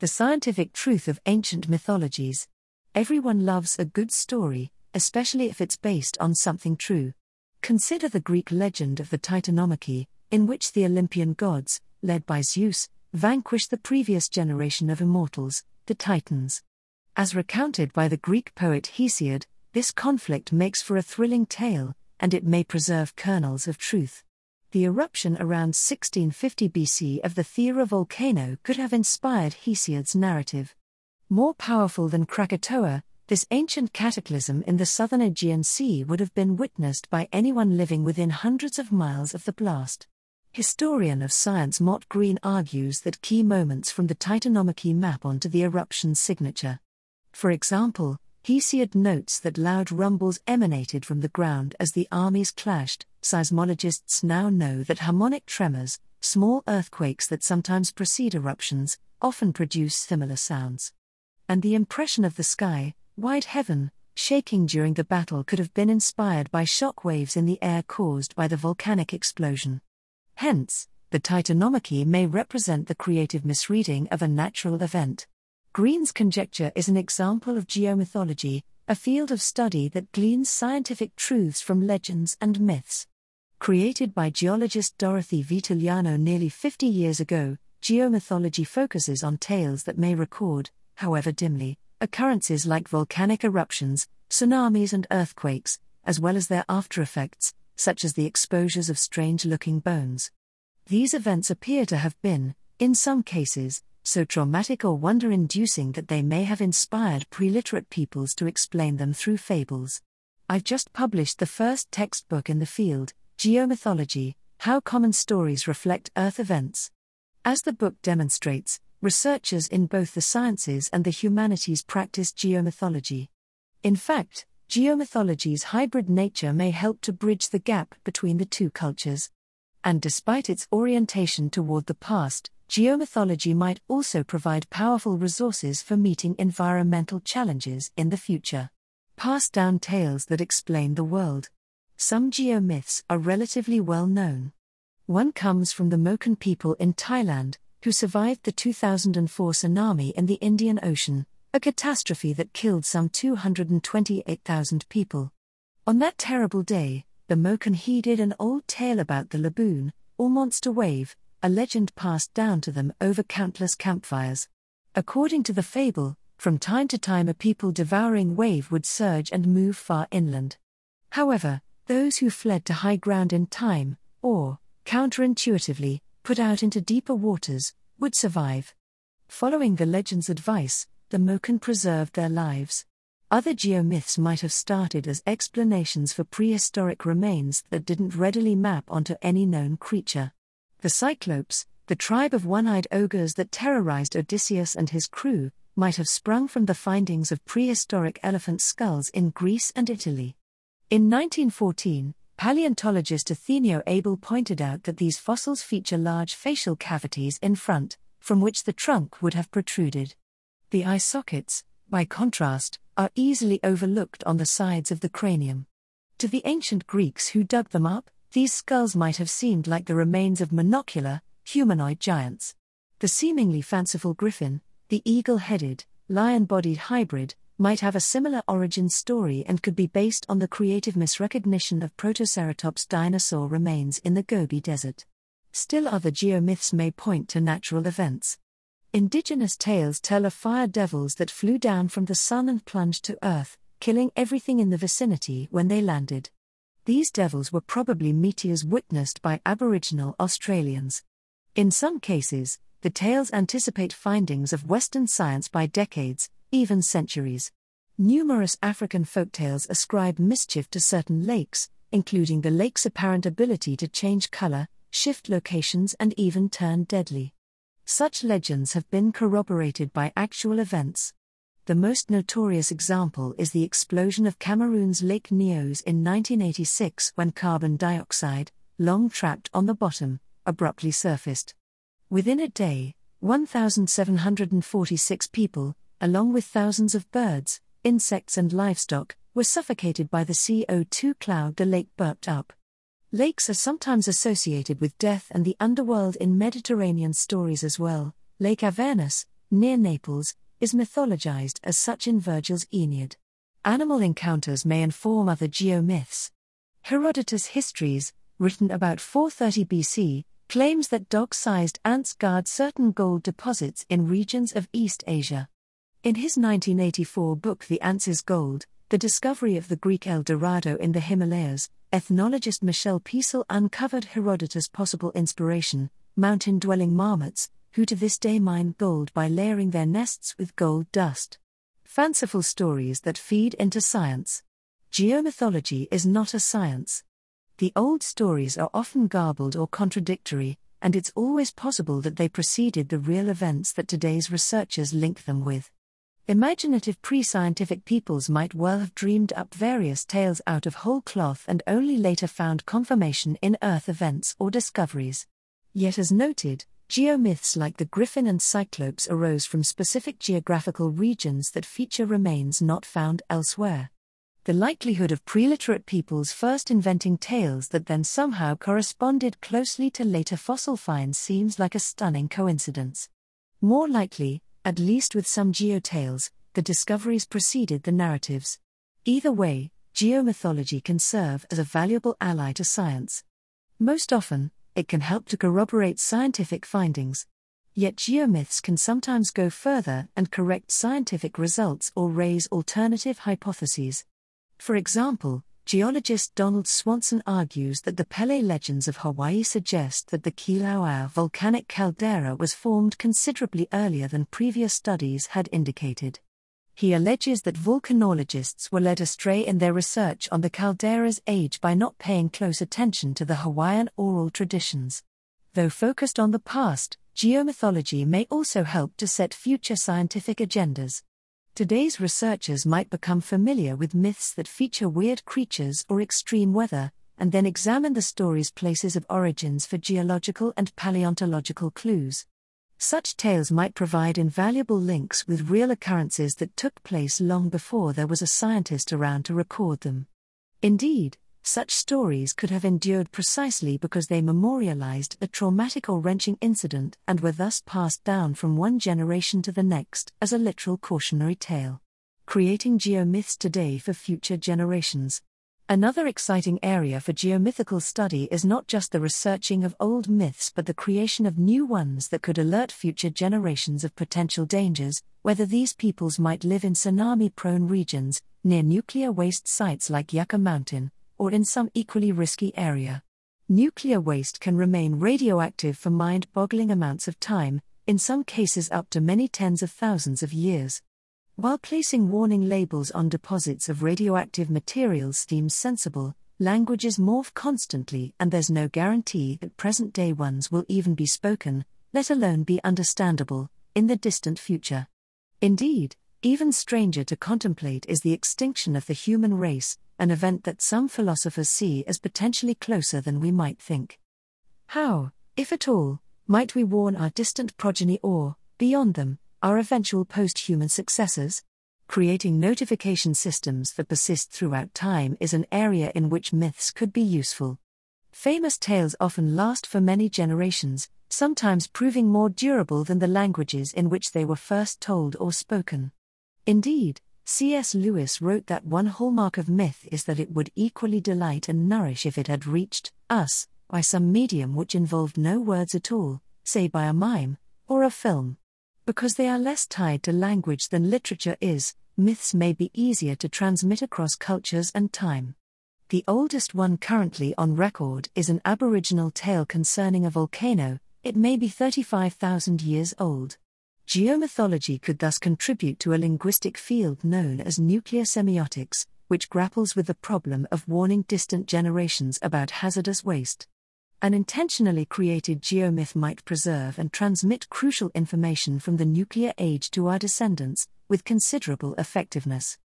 The scientific truth of ancient mythologies. Everyone loves a good story, especially if it's based on something true. Consider the Greek legend of the Titanomachy, in which the Olympian gods, led by Zeus, vanquished the previous generation of immortals, the Titans. As recounted by the Greek poet Hesiod, this conflict makes for a thrilling tale, and it may preserve kernels of truth. The eruption around 1650 BC of the Thera volcano could have inspired Hesiod's narrative. More powerful than Krakatoa, this ancient cataclysm in the southern Aegean Sea would have been witnessed by anyone living within hundreds of miles of the blast. Historian of science Mott Greene argues that key moments from the Titanomachy map onto the eruption's signature. For example, Hesiod notes that loud rumbles emanated from the ground as the armies clashed. Seismologists now know that harmonic tremors, small earthquakes that sometimes precede eruptions, often produce similar sounds. And the impression of the sky, wide heaven, shaking during the battle could have been inspired by shock waves in the air caused by the volcanic explosion. Hence, the Titanomachy may represent the creative misreading of a natural event. Greene's conjecture is an example of geomythology, a field of study that gleans scientific truths from legends and myths. Created by geologist Dorothy Vitaliano nearly 50 years ago, geomythology focuses on tales that may record, however dimly, occurrences like volcanic eruptions, tsunamis, and earthquakes, as well as their aftereffects, such as the exposures of strange looking bones. These events appear to have been, in some cases, so traumatic or wonder inducing that they may have inspired preliterate peoples to explain them through fables. I've just published the first textbook in the field, Geomythology How Common Stories Reflect Earth Events. As the book demonstrates, researchers in both the sciences and the humanities practice geomythology. In fact, geomythology's hybrid nature may help to bridge the gap between the two cultures. And despite its orientation toward the past, geomythology might also provide powerful resources for meeting environmental challenges in the future. Pass down tales that explain the world. Some geomyths are relatively well known. One comes from the Moken people in Thailand, who survived the 2004 tsunami in the Indian Ocean, a catastrophe that killed some 228,000 people. On that terrible day, the Moken heeded an old tale about the laboon, or monster wave, a legend passed down to them over countless campfires. According to the fable, from time to time a people devouring wave would surge and move far inland. However, those who fled to high ground in time, or, counterintuitively, put out into deeper waters, would survive. Following the legend's advice, the Moken preserved their lives. Other geomyths might have started as explanations for prehistoric remains that didn't readily map onto any known creature. The Cyclopes, the tribe of one eyed ogres that terrorized Odysseus and his crew, might have sprung from the findings of prehistoric elephant skulls in Greece and Italy. In 1914, paleontologist Othenio Abel pointed out that these fossils feature large facial cavities in front, from which the trunk would have protruded. The eye sockets, by contrast, are easily overlooked on the sides of the cranium. To the ancient Greeks who dug them up, these skulls might have seemed like the remains of monocular, humanoid giants. The seemingly fanciful griffin, the eagle headed, lion bodied hybrid, might have a similar origin story and could be based on the creative misrecognition of Protoceratops dinosaur remains in the Gobi Desert. Still, other geomyths may point to natural events. Indigenous tales tell of fire devils that flew down from the sun and plunged to earth, killing everything in the vicinity when they landed. These devils were probably meteors witnessed by Aboriginal Australians. In some cases, the tales anticipate findings of Western science by decades, even centuries. Numerous African folktales ascribe mischief to certain lakes, including the lake's apparent ability to change color, shift locations, and even turn deadly. Such legends have been corroborated by actual events. The most notorious example is the explosion of Cameroon's Lake Nyos in 1986 when carbon dioxide, long trapped on the bottom, abruptly surfaced. Within a day, 1,746 people, along with thousands of birds, insects, and livestock, were suffocated by the CO2 cloud the lake burped up. Lakes are sometimes associated with death and the underworld in Mediterranean stories as well. Lake Avernus, near Naples, is mythologized as such in Virgil's Aeneid. Animal encounters may inform other geomyths. Herodotus' Histories, written about 430 BC, claims that dog sized ants guard certain gold deposits in regions of East Asia. In his 1984 book The Ants' Gold, The Discovery of the Greek El Dorado in the Himalayas, ethnologist Michel Peissel uncovered Herodotus' possible inspiration mountain dwelling marmots, who to this day mine gold by layering their nests with gold dust. Fanciful stories that feed into science. Geomythology is not a science. The old stories are often garbled or contradictory, and it's always possible that they preceded the real events that today's researchers link them with. Imaginative pre scientific peoples might well have dreamed up various tales out of whole cloth and only later found confirmation in Earth events or discoveries. Yet, as noted, geomyths like the griffin and cyclopes arose from specific geographical regions that feature remains not found elsewhere the likelihood of preliterate peoples first inventing tales that then somehow corresponded closely to later fossil finds seems like a stunning coincidence. More likely, at least with some geotales, the discoveries preceded the narratives. Either way, geomythology can serve as a valuable ally to science. Most often, it can help to corroborate scientific findings. Yet geomyths can sometimes go further and correct scientific results or raise alternative hypotheses. For example, geologist Donald Swanson argues that the Pele legends of Hawaii suggest that the Kilauea volcanic caldera was formed considerably earlier than previous studies had indicated. He alleges that volcanologists were led astray in their research on the caldera's age by not paying close attention to the Hawaiian oral traditions. Though focused on the past, geomythology may also help to set future scientific agendas. Today's researchers might become familiar with myths that feature weird creatures or extreme weather, and then examine the story's places of origins for geological and paleontological clues. Such tales might provide invaluable links with real occurrences that took place long before there was a scientist around to record them. Indeed, such stories could have endured precisely because they memorialized a traumatic or wrenching incident and were thus passed down from one generation to the next as a literal cautionary tale. Creating geomyths today for future generations. Another exciting area for geomythical study is not just the researching of old myths but the creation of new ones that could alert future generations of potential dangers, whether these peoples might live in tsunami prone regions, near nuclear waste sites like Yucca Mountain, or in some equally risky area. Nuclear waste can remain radioactive for mind boggling amounts of time, in some cases up to many tens of thousands of years. While placing warning labels on deposits of radioactive materials seems sensible, languages morph constantly and there's no guarantee that present day ones will even be spoken, let alone be understandable, in the distant future. Indeed, even stranger to contemplate is the extinction of the human race, an event that some philosophers see as potentially closer than we might think. How, if at all, might we warn our distant progeny or, beyond them, our eventual post human successors? Creating notification systems that persist throughout time is an area in which myths could be useful. Famous tales often last for many generations, sometimes proving more durable than the languages in which they were first told or spoken. Indeed, C.S. Lewis wrote that one hallmark of myth is that it would equally delight and nourish if it had reached us by some medium which involved no words at all, say by a mime or a film. Because they are less tied to language than literature is, myths may be easier to transmit across cultures and time. The oldest one currently on record is an Aboriginal tale concerning a volcano, it may be 35,000 years old. Geomythology could thus contribute to a linguistic field known as nuclear semiotics, which grapples with the problem of warning distant generations about hazardous waste. An intentionally created geomyth might preserve and transmit crucial information from the nuclear age to our descendants, with considerable effectiveness.